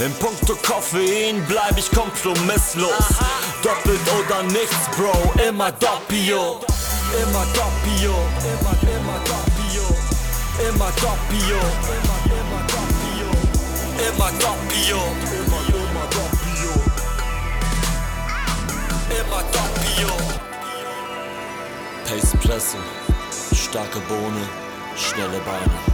In puncto Koffein bleib ich kompromisslos. Doppelt oder nichts, Bro, immer Doppio. Immer Doppio, immer, immer Doppio. Immer Doppio, immer, Doppio. Immer Doppio, immer, Doppio. Pace Presse, starke Bohne, schnelle Beine.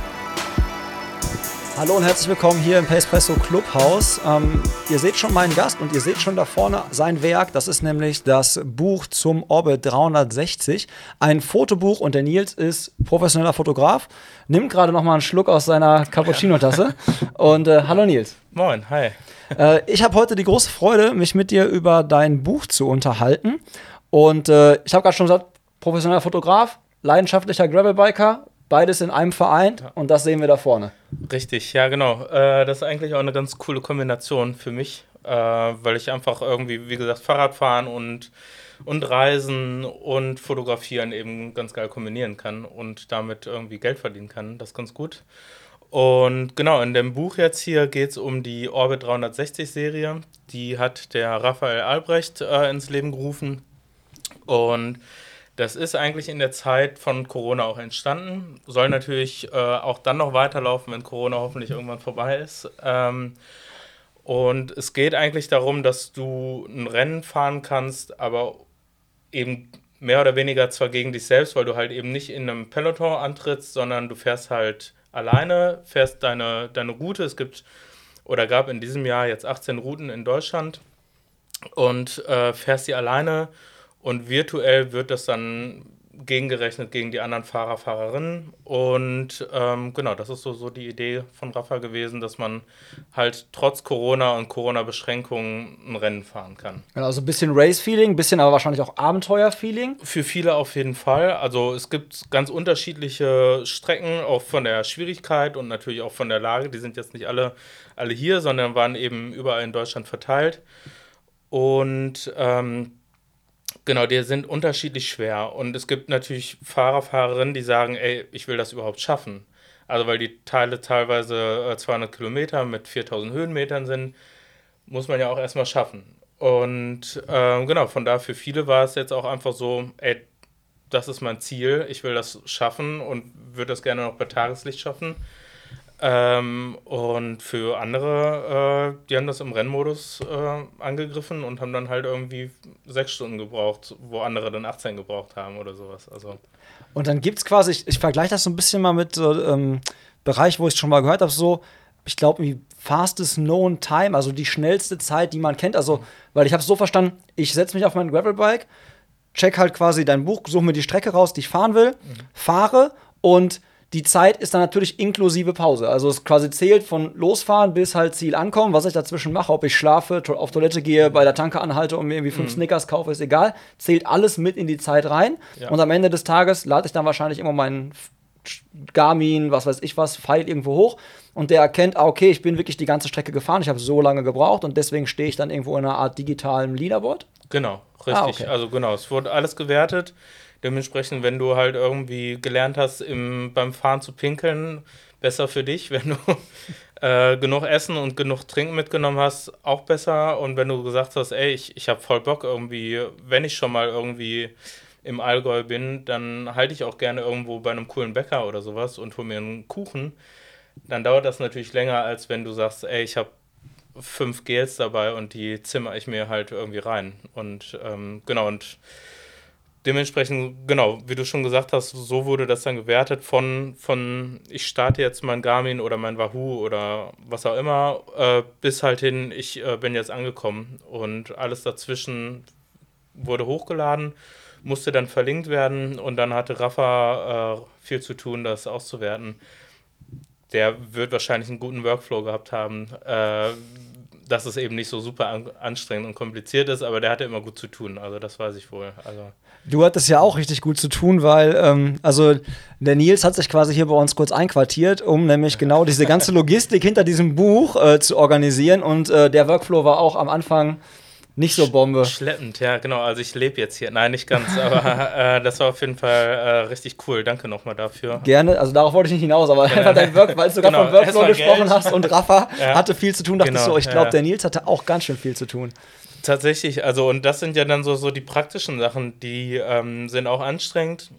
Hallo und herzlich willkommen hier im Pacepresso Clubhaus. Ähm, ihr seht schon meinen Gast und ihr seht schon da vorne sein Werk. Das ist nämlich das Buch zum Orbit 360. Ein Fotobuch und der Nils ist professioneller Fotograf. Nimmt gerade noch mal einen Schluck aus seiner Cappuccino-Tasse. Und äh, hallo Nils. Moin, hi. Äh, ich habe heute die große Freude, mich mit dir über dein Buch zu unterhalten. Und äh, ich habe gerade schon gesagt, professioneller Fotograf, leidenschaftlicher Gravelbiker, beides in einem vereint und das sehen wir da vorne. Richtig, ja genau. Äh, das ist eigentlich auch eine ganz coole Kombination für mich, äh, weil ich einfach irgendwie, wie gesagt, Fahrradfahren und, und Reisen und Fotografieren eben ganz geil kombinieren kann und damit irgendwie Geld verdienen kann. Das ist ganz gut. Und genau, in dem Buch jetzt hier geht es um die Orbit 360 Serie. Die hat der Raphael Albrecht äh, ins Leben gerufen. Und das ist eigentlich in der Zeit von Corona auch entstanden. Soll natürlich äh, auch dann noch weiterlaufen, wenn Corona hoffentlich irgendwann vorbei ist. Ähm, und es geht eigentlich darum, dass du ein Rennen fahren kannst, aber eben mehr oder weniger zwar gegen dich selbst, weil du halt eben nicht in einem Peloton antrittst, sondern du fährst halt alleine, fährst deine, deine Route. Es gibt oder gab in diesem Jahr jetzt 18 Routen in Deutschland und äh, fährst sie alleine und virtuell wird das dann gegengerechnet gegen die anderen Fahrer, Fahrerinnen. Und ähm, genau, das ist so, so die Idee von Rafa gewesen, dass man halt trotz Corona und Corona-Beschränkungen ein Rennen fahren kann. Genau, also ein bisschen Race-Feeling, ein bisschen aber wahrscheinlich auch Abenteuer-Feeling. Für viele auf jeden Fall. Also es gibt ganz unterschiedliche Strecken, auch von der Schwierigkeit und natürlich auch von der Lage. Die sind jetzt nicht alle, alle hier, sondern waren eben überall in Deutschland verteilt. Und ähm, Genau, die sind unterschiedlich schwer. Und es gibt natürlich Fahrer, Fahrerinnen, die sagen, ey, ich will das überhaupt schaffen. Also weil die Teile teilweise 200 äh, Kilometer mit 4000 Höhenmetern sind, muss man ja auch erstmal schaffen. Und ähm, genau, von da für viele war es jetzt auch einfach so, ey, das ist mein Ziel, ich will das schaffen und würde das gerne noch bei Tageslicht schaffen. Ähm, und für andere, äh, die haben das im Rennmodus äh, angegriffen und haben dann halt irgendwie sechs Stunden gebraucht, wo andere dann 18 gebraucht haben oder sowas. Also. Und dann gibt es quasi, ich, ich vergleiche das so ein bisschen mal mit so, ähm, Bereich, wo ich es schon mal gehört habe, so, ich glaube, wie fastest known time, also die schnellste Zeit, die man kennt. Also, weil ich habe es so verstanden, ich setze mich auf mein Gravelbike, check halt quasi dein Buch, suche mir die Strecke raus, die ich fahren will, mhm. fahre und die Zeit ist dann natürlich inklusive Pause. Also es quasi zählt von losfahren bis halt Ziel ankommen, was ich dazwischen mache, ob ich schlafe, auf Toilette gehe, bei der Tanke anhalte und mir irgendwie fünf mhm. Snickers kaufe, ist egal. Zählt alles mit in die Zeit rein. Ja. Und am Ende des Tages lade ich dann wahrscheinlich immer meinen Garmin, was weiß ich was, Pfeil irgendwo hoch und der erkennt, ah, okay, ich bin wirklich die ganze Strecke gefahren, ich habe so lange gebraucht und deswegen stehe ich dann irgendwo in einer Art digitalen Leaderboard. Genau, richtig. Ah, okay. Also genau, es wurde alles gewertet. Dementsprechend, wenn du halt irgendwie gelernt hast, im, beim Fahren zu pinkeln, besser für dich. Wenn du äh, genug Essen und genug Trinken mitgenommen hast, auch besser. Und wenn du gesagt hast, ey, ich, ich habe voll Bock irgendwie, wenn ich schon mal irgendwie im Allgäu bin, dann halte ich auch gerne irgendwo bei einem coolen Bäcker oder sowas und hole mir einen Kuchen. Dann dauert das natürlich länger, als wenn du sagst, ey, ich habe fünf Gels dabei und die zimmer ich mir halt irgendwie rein. Und ähm, genau, und dementsprechend, genau, wie du schon gesagt hast, so wurde das dann gewertet von, von ich starte jetzt mein Garmin oder mein Wahoo oder was auch immer, äh, bis halt hin, ich äh, bin jetzt angekommen. Und alles dazwischen wurde hochgeladen, musste dann verlinkt werden und dann hatte Rafa äh, viel zu tun, das auszuwerten. Der wird wahrscheinlich einen guten Workflow gehabt haben äh, dass es eben nicht so super an, anstrengend und kompliziert ist, aber der hatte immer gut zu tun. Also das weiß ich wohl. Also. Du hattest ja auch richtig gut zu tun, weil, ähm, also der Nils hat sich quasi hier bei uns kurz einquartiert, um nämlich genau diese ganze Logistik hinter diesem Buch äh, zu organisieren. Und äh, der Workflow war auch am Anfang nicht so Bombe. Schleppend, ja, genau. Also ich lebe jetzt hier. Nein, nicht ganz, aber äh, das war auf jeden Fall äh, richtig cool. Danke nochmal dafür. Gerne, also darauf wollte ich nicht hinaus, aber einfach dein Work, weil du sogar Genau, von Workflow gesprochen Geld. hast und Rafa Ja. hatte viel zu tun, dachte Genau, ich so, ich glaube, ja. der Nils hatte auch ganz schön viel zu tun. Tatsächlich, also und das sind ja dann so, so die praktischen Sachen, die ähm, sind auch anstrengend.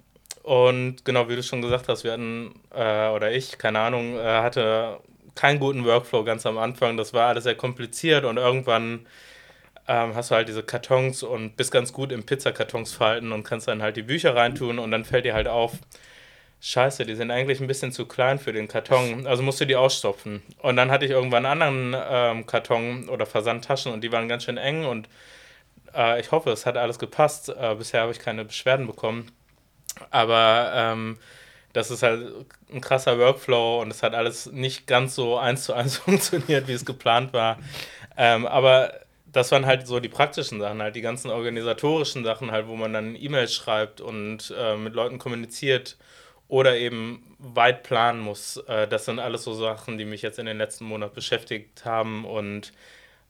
Und genau, wie du schon gesagt hast, wir hatten, äh, oder ich, keine Ahnung, äh, hatte keinen guten Workflow ganz am Anfang. Das war alles sehr kompliziert und irgendwann ähm, hast du halt diese Kartons und bist ganz gut im Pizzakartons falten und kannst dann halt die Bücher reintun und dann fällt dir halt auf, Scheiße, die sind eigentlich ein bisschen zu klein für den Karton. Also musst du die ausstopfen. Und dann hatte ich irgendwann einen anderen ähm, Karton oder Versandtaschen und die waren ganz schön eng und äh, ich hoffe, es hat alles gepasst. Äh, bisher habe ich keine Beschwerden bekommen. Aber ähm, das ist halt ein krasser Workflow und es hat alles nicht ganz so eins zu eins funktioniert, wie es geplant war. Ähm, aber das waren halt so die praktischen Sachen, halt die ganzen organisatorischen Sachen, halt, wo man dann E-Mails schreibt und äh, mit Leuten kommuniziert oder eben weit planen muss. Äh, das sind alles so Sachen, die mich jetzt in den letzten Monaten beschäftigt haben und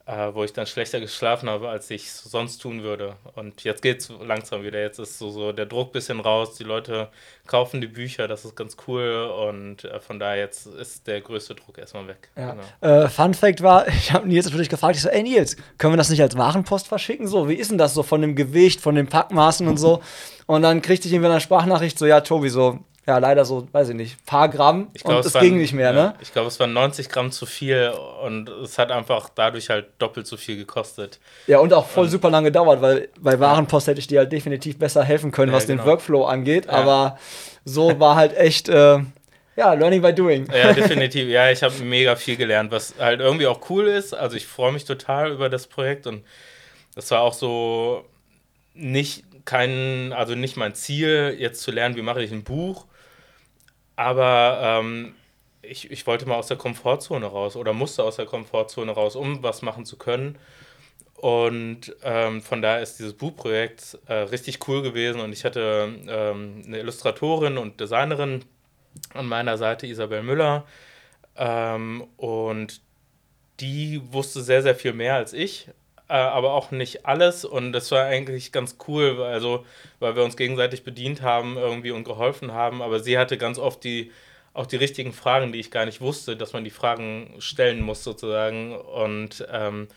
äh, wo ich dann schlechter geschlafen habe, als ich es sonst tun würde. Und jetzt geht es langsam wieder. Jetzt ist so, so der Druck ein bisschen raus. Die Leute kaufen die Bücher, das ist ganz cool. Und äh, von daher jetzt ist der größte Druck erstmal weg. Ja. Genau. Äh, Fun Fact war, ich habe Nils natürlich gefragt, ich so, ey Nils, können wir das nicht als Warenpost verschicken? So, wie ist denn das so von dem Gewicht, von den Packmaßen und so? Und dann kriegte ich irgendwie eine Sprachnachricht so, ja, Tobi, so, ja, leider so, weiß ich nicht, paar Gramm Ich glaub, und es waren- ging nicht mehr, ja, ne? Ich glaube, es waren 90 Gramm zu viel und es hat einfach dadurch halt doppelt so viel gekostet. Ja, und auch voll super lange gedauert, weil bei Warenpost hätte ich dir halt definitiv besser helfen können, Ja, was den genau. Workflow angeht, aber so war halt echt, äh, ja, Learning by Doing. Ja, definitiv. Ja, ich habe mega viel gelernt, was halt irgendwie auch cool ist. Also ich freue mich total über das Projekt und das war auch so nicht kein, also nicht mein Ziel, jetzt zu lernen, wie mache ich ein Buch. Aber ähm, ich, ich wollte mal aus der Komfortzone raus oder musste aus der Komfortzone raus, um was machen zu können. Und ähm, von daher ist dieses Buchprojekt äh, richtig cool gewesen und ich hatte ähm, eine Illustratorin und Designerin an meiner Seite, Isabel Müller. Ähm, und die wusste sehr, sehr viel mehr als ich, aber auch nicht alles. Und das war eigentlich ganz cool, weil, also, weil wir uns gegenseitig bedient haben irgendwie und geholfen haben. Aber sie hatte ganz oft die, auch die richtigen Fragen, die ich gar nicht wusste, dass man die Fragen stellen muss sozusagen. Und, ähm,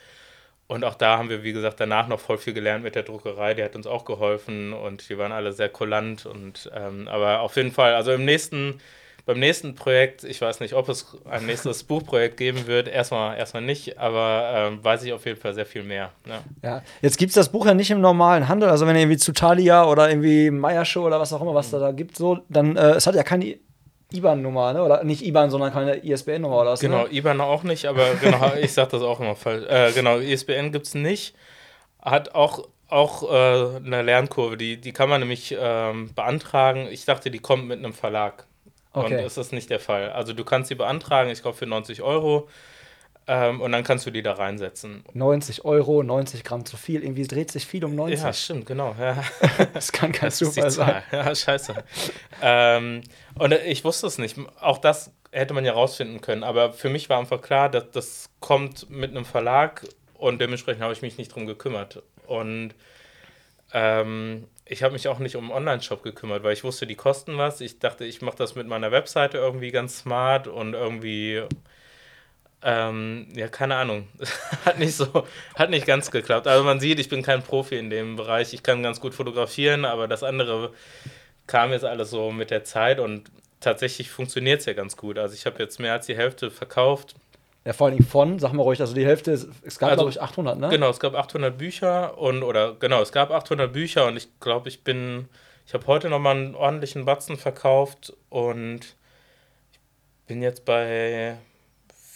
und auch da haben wir, wie gesagt, danach noch voll viel gelernt mit der Druckerei. Die hat uns auch geholfen und wir waren alle sehr kulant. Und, ähm, aber auf jeden Fall, also im nächsten beim nächsten Projekt, ich weiß nicht, ob es ein nächstes Buchprojekt geben wird, erstmal, erstmal nicht, aber ähm, weiß ich auf jeden Fall sehr viel mehr. Ja. Ja, jetzt gibt es das Buch ja nicht im normalen Handel, also wenn ihr irgendwie zu Thalia oder irgendwie Meiershow oder was auch immer, was da, da gibt, so, dann, äh, es hat ja keine IBAN-Nummer, ne? Oder nicht IBAN, sondern keine ISBN-Nummer oder was, Genau, ne? IBAN auch nicht, aber genau, ich sag das auch immer falsch. Äh, genau, ISBN gibt es nicht. Hat auch, auch äh, eine Lernkurve, die, die kann man nämlich ähm, beantragen. Ich dachte, die kommt mit einem Verlag. Und Okay. das ist nicht der Fall. Also du kannst sie beantragen, ich glaube für 90 Euro. Ähm, und dann kannst du die da reinsetzen. 90 Euro, 90 Gramm zu viel, irgendwie dreht sich viel um 90. Ja, stimmt, genau. Ja. das kann kein Das Zufall sein. Ja, scheiße. ähm, und ich wusste es nicht. Auch das hätte man ja rausfinden können. Aber für mich war einfach klar, dass das kommt mit einem Verlag und dementsprechend habe ich mich nicht drum gekümmert. Und ähm, ich habe mich auch nicht um einen Online-Shop gekümmert, weil ich wusste, die kosten was. Ich dachte, ich mache das mit meiner Webseite irgendwie ganz smart und irgendwie, ähm, ja, keine Ahnung. hat nicht so, hat nicht ganz geklappt. Also man sieht, ich bin kein Profi in dem Bereich. Ich kann ganz gut fotografieren, aber das andere kam jetzt alles so mit der Zeit und tatsächlich funktioniert es ja ganz gut. Also ich habe jetzt mehr als die Hälfte verkauft. Ja, vor allen Dingen von, sag mal ruhig, also die Hälfte, es gab Also, glaube ich 800, ne? Genau, es gab 800 Bücher und, oder genau, es gab 800 Bücher und ich glaube, ich bin, ich habe heute nochmal einen ordentlichen Batzen verkauft und ich bin jetzt bei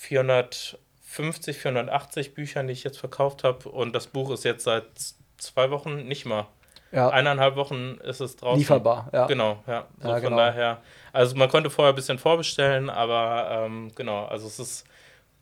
450, 480 Büchern, die ich jetzt verkauft habe und das Buch ist jetzt seit zwei Wochen nicht mal. Ja, Eineinhalb Wochen ist es draußen. lieferbar, ja. Genau, ja. So Ja, von genau. daher. Also man konnte vorher ein bisschen vorbestellen, aber ähm, genau, also es ist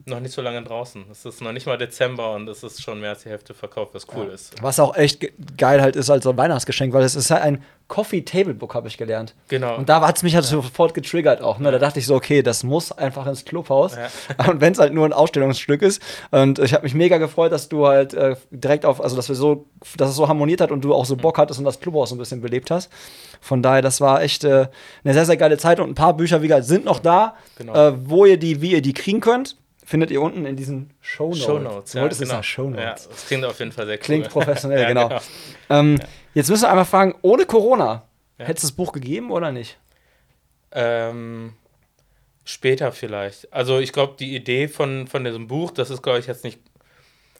noch nicht so lange draußen. Es ist noch nicht mal Dezember und es ist schon mehr als die Hälfte verkauft, was cool ja. ist. Was auch echt geil halt ist als so ein Weihnachtsgeschenk, weil es ist halt ein Coffee Table Book, habe ich gelernt. Genau. Und da hat es mich halt ja. sofort getriggert auch. Ne? Da dachte ich so, okay, das muss einfach ins Clubhaus. Und wenn es halt nur ein Ausstellungsstück ist. Und ich habe mich mega gefreut, dass du halt äh, direkt auf, also dass wir so, dass es so harmoniert hat und du auch so Bock hattest und das Clubhaus so ein bisschen belebt hast. Von daher, das war echt äh, eine sehr, sehr geile Zeit und ein paar Bücher, wie gesagt, sind noch da, genau. äh, wo ihr die, wie ihr die kriegen könnt findet ihr unten in diesen Show Notes. Show Notes, ja, wolltest genau. Show Notes. Ja, das klingt auf jeden Fall sehr cool. Klingt professionell, ja, genau. genau. Ähm, jetzt müssen wir einmal fragen, ohne Corona, ja. hättest du das Buch gegeben oder nicht? Ähm, später vielleicht. Also ich glaube, die Idee von, von diesem Buch, das ist, glaube ich, jetzt nicht.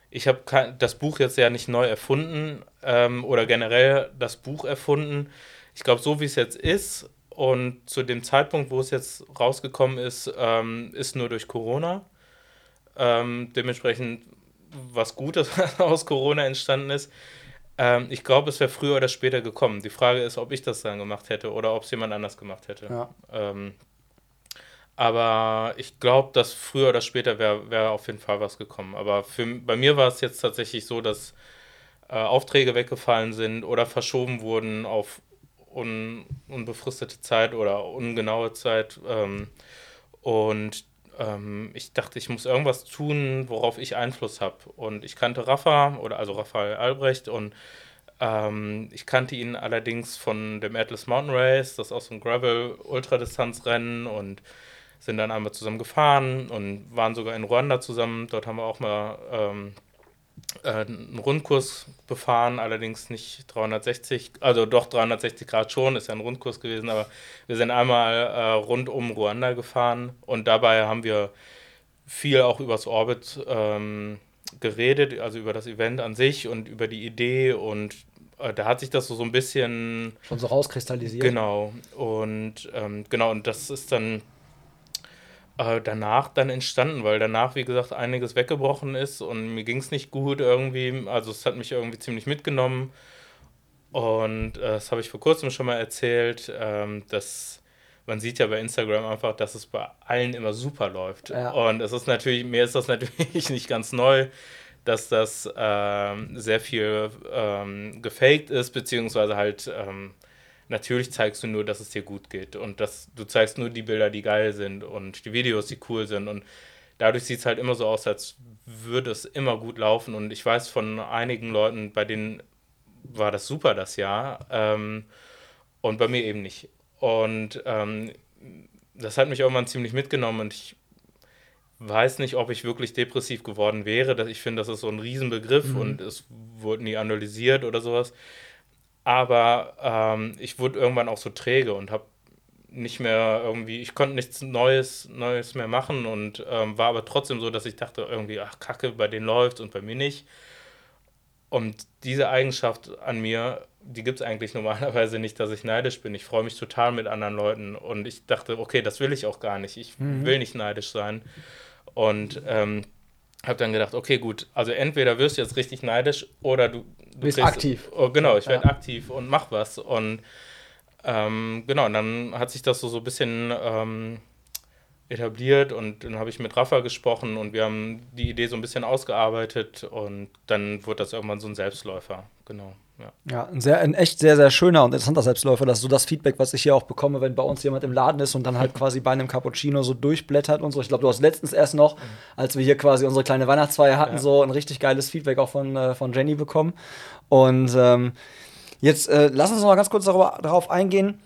Ich habe das Buch jetzt ja nicht neu erfunden ähm, oder generell das Buch erfunden. Ich glaube, so wie es jetzt ist und zu dem Zeitpunkt, wo es jetzt rausgekommen ist, ähm, ist nur durch Corona. Ähm, dementsprechend was Gutes aus Corona entstanden ist. Ähm, ich glaube, es wäre früher oder später gekommen. Die Frage ist, ob ich das dann gemacht hätte oder ob es jemand anders gemacht hätte. Ja. Ähm, aber ich glaube, dass früher oder später wäre wär auf jeden Fall was gekommen. Aber für, bei mir war es jetzt tatsächlich so, dass äh, Aufträge weggefallen sind oder verschoben wurden auf un, unbefristete Zeit oder ungenaue Zeit. Ähm, und ähm, ich dachte, ich muss irgendwas tun, worauf ich Einfluss habe. Und ich kannte Rafa, oder also Raphael Albrecht, und ähm, ich kannte ihn allerdings von dem Atlas Mountain Race, das ist auch so ein Gravel-Ultradistanzrennen und sind dann einmal zusammen gefahren und waren sogar in Ruanda zusammen. Dort haben wir auch mal ähm, äh, einen Rundkurs befahren, allerdings nicht 360, also doch 360 Grad schon, ist ja ein Rundkurs gewesen, aber wir sind einmal äh, rund um Ruanda gefahren und dabei haben wir viel auch übers Orbit ähm, geredet, also über das Event an sich und über die Idee und äh, da hat sich das so, so ein bisschen schon so rauskristallisiert. Genau und ähm, genau und das ist dann äh, danach dann entstanden, weil danach, wie gesagt, einiges weggebrochen ist und mir ging es nicht gut irgendwie. Also es hat mich irgendwie ziemlich mitgenommen. Und äh, das habe ich vor kurzem schon mal erzählt, ähm, dass man sieht ja bei Instagram einfach, dass es bei allen immer super läuft. Ja. Und es ist natürlich, mir ist das natürlich nicht ganz neu, dass das ähm, sehr viel ähm, gefaked ist, beziehungsweise halt ähm, natürlich zeigst du nur, dass es dir gut geht und dass du zeigst nur die Bilder, die geil sind und die Videos, die cool sind und dadurch sieht es halt immer so aus, als würde es immer gut laufen und ich weiß von einigen Leuten, bei denen war das super das Jahr ähm, und bei mir eben nicht und ähm, das hat mich irgendwann ziemlich mitgenommen und ich weiß nicht, ob ich wirklich depressiv geworden wäre. Ich finde, das ist so ein Riesenbegriff mhm. und es wurde nie analysiert oder sowas. Aber ähm, ich wurde irgendwann auch so träge und habe nicht mehr irgendwie, ich konnte nichts Neues, Neues mehr machen und ähm, war aber trotzdem so, dass ich dachte irgendwie, ach Kacke, bei denen läuft und bei mir nicht. Und diese Eigenschaft an mir, die gibt es eigentlich normalerweise nicht, dass ich neidisch bin. Ich freue mich total mit anderen Leuten und ich dachte, okay, das will ich auch gar nicht. Ich mhm. will nicht neidisch sein. Und ähm, habe dann gedacht, okay, gut, also entweder wirst du jetzt richtig neidisch oder du, du bist kriegst, aktiv. Oh, genau, ich werde ja. aktiv und mach was. Und ähm, genau, und dann hat sich das so, so ein bisschen ähm, etabliert und dann habe ich mit Rafa gesprochen und wir haben die Idee so ein bisschen ausgearbeitet und dann wurde das irgendwann so ein Selbstläufer, genau. Ja, ja ein, sehr, ein echt sehr, sehr schöner und interessanter Selbstläufer. Das ist so das Feedback, was ich hier auch bekomme, wenn bei uns jemand im Laden ist und dann halt quasi bei einem Cappuccino so durchblättert und so. Ich glaube, du hast letztens erst noch, als wir hier quasi unsere kleine Weihnachtsfeier hatten, ja. so ein richtig geiles Feedback auch von, äh, von Jenny bekommen. Und ähm, jetzt äh, lass uns noch mal ganz kurz darüber, darauf eingehen.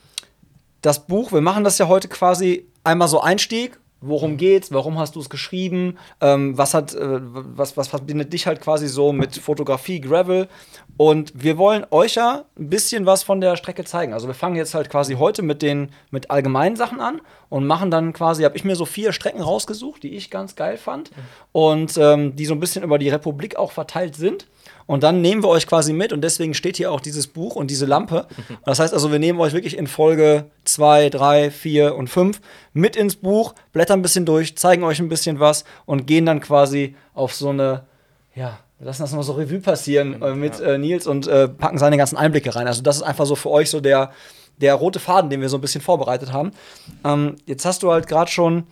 Das Buch, wir machen das ja heute quasi einmal so Einstieg worum geht's, warum hast du es geschrieben, ähm, was hat, äh, was, was verbindet dich halt quasi so mit Fotografie, Gravel? Und wir wollen euch ja ein bisschen was von der Strecke zeigen. Also wir fangen jetzt halt quasi heute mit den mit allgemeinen Sachen an und machen dann quasi, habe ich mir so vier Strecken rausgesucht, die ich ganz geil fand und ähm, die so ein bisschen über die Republik auch verteilt sind. Und dann nehmen wir euch quasi mit und deswegen steht hier auch dieses Buch und diese Lampe. Das heißt also, wir nehmen euch wirklich in Folge 2, 3, 4 und 5 mit ins Buch, blättern ein bisschen durch, zeigen euch ein bisschen was und gehen dann quasi auf so eine, ja, wir lassen das mal so Revue passieren äh, mit äh, Nils und äh, packen seine ganzen Einblicke rein. Also das ist einfach so für euch so der, der rote Faden, den wir so ein bisschen vorbereitet haben. Ähm, jetzt hast du halt gerade schon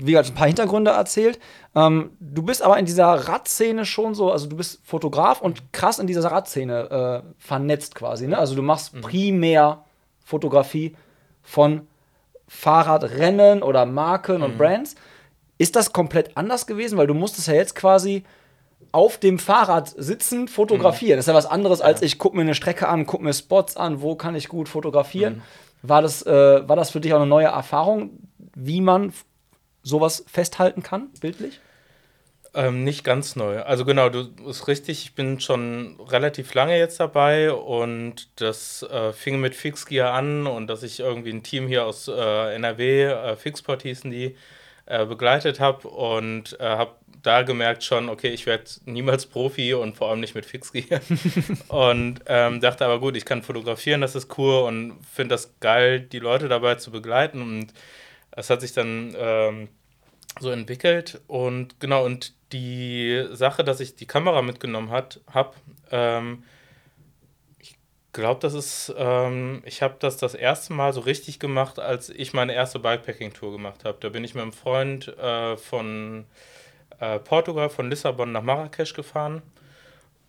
wie gesagt, ein paar Hintergründe erzählt. Ähm, du bist aber in dieser Radszene schon so, also du bist Fotograf und krass in dieser Radszene äh, vernetzt quasi. Ne? Also du machst Mhm. primär Fotografie von Fahrradrennen oder Marken Mhm. und Brands. Ist das komplett anders gewesen? Weil du musstest ja jetzt quasi auf dem Fahrrad sitzen, fotografieren. Das ist ja was anderes, als ich gucke mir eine Strecke an, gucke mir Spots an, wo kann ich gut fotografieren. War, das, äh, war das für dich auch eine neue Erfahrung, wie man sowas festhalten kann, bildlich? Ähm, nicht ganz neu. Also genau, du ist richtig, ich bin schon relativ lange jetzt dabei und das äh, fing mit Fixgear an und dass ich irgendwie ein Team hier aus äh, NRW, äh, Fixport hießen die, äh, begleitet habe und äh, habe da gemerkt schon, okay, ich werde niemals Profi und vor allem nicht mit Fixgear. und ähm, dachte aber gut, ich kann fotografieren, das ist cool und finde das geil, die Leute dabei zu begleiten und es hat sich dann ähm, so entwickelt und genau und die Sache, dass ich die Kamera mitgenommen habe, ähm, ich glaube, das ist, ähm, ich habe das das erste Mal so richtig gemacht, als ich meine erste Bikepacking-Tour gemacht habe. Da bin ich mit einem Freund äh, von äh, Portugal, von Lissabon nach Marrakesch gefahren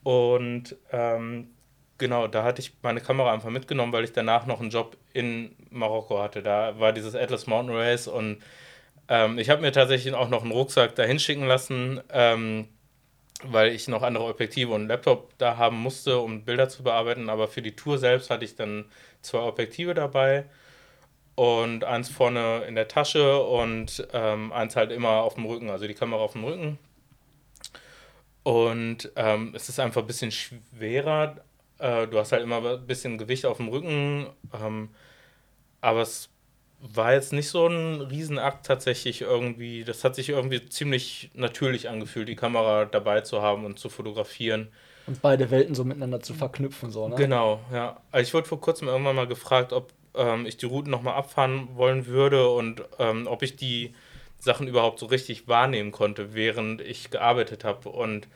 und ähm, genau, da hatte ich meine Kamera einfach mitgenommen, weil ich danach noch einen Job in Marokko hatte. Da war dieses Atlas Mountain Race und ähm, ich habe mir tatsächlich auch noch einen Rucksack dahin schicken lassen, ähm, weil ich noch andere Objektive und einen Laptop da haben musste, um Bilder zu bearbeiten. Aber für die Tour selbst hatte ich dann zwei Objektive dabei und eins vorne in der Tasche und ähm, eins halt immer auf dem Rücken, also die Kamera auf dem Rücken. Und ähm, es ist einfach ein bisschen schwerer. Äh, du hast halt immer ein bisschen Gewicht auf dem Rücken. Aber es war jetzt nicht so ein Riesenakt tatsächlich irgendwie. Das hat sich irgendwie ziemlich natürlich angefühlt, die Kamera dabei zu haben und zu fotografieren. Und beide Welten so miteinander zu verknüpfen, so, ne? Genau, ja. Also ich wurde vor kurzem irgendwann mal gefragt, ob ähm, ich die Routen nochmal abfahren wollen würde und ähm, ob ich die Sachen überhaupt so richtig wahrnehmen konnte, während ich gearbeitet habe. Und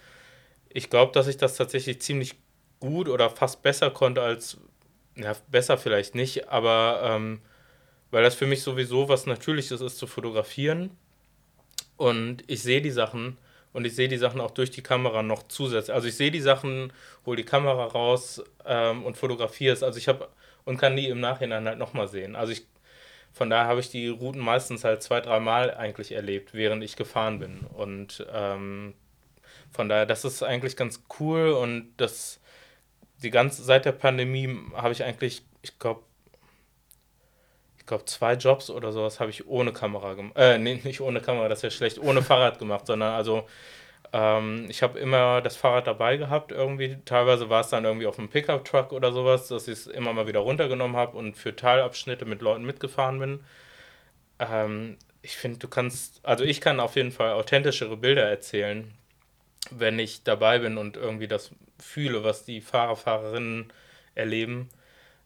ich glaube, dass ich das tatsächlich ziemlich gut oder fast besser konnte als, ja, besser vielleicht nicht, aber ähm, weil das für mich sowieso was Natürliches ist zu fotografieren. Und ich sehe die Sachen und ich sehe die Sachen auch durch die Kamera noch zusätzlich. Also ich sehe die Sachen, hole die Kamera raus ähm, und fotografiere es. Also ich habe und kann die im Nachhinein halt nochmal sehen. Also ich, von daher habe ich die Routen meistens halt zwei, dreimal eigentlich erlebt, während ich gefahren bin. Und ähm, von daher, das ist eigentlich ganz cool und das die ganze seit der Pandemie habe ich eigentlich, ich glaube, ich glaube, zwei Jobs oder sowas habe ich ohne Kamera gemacht. Äh, nee, nicht ohne Kamera, das wäre schlecht, ohne Fahrrad gemacht, sondern also ähm, ich habe immer das Fahrrad dabei gehabt irgendwie. Teilweise war es dann irgendwie auf einem Pickup-Truck oder sowas, dass ich es immer mal wieder runtergenommen habe und für Teilabschnitte mit Leuten mitgefahren bin. Ähm, ich finde, du kannst, also ich kann auf jeden Fall authentischere Bilder erzählen, wenn ich dabei bin und irgendwie das fühle, was die Fahrer, Fahrerinnen erleben,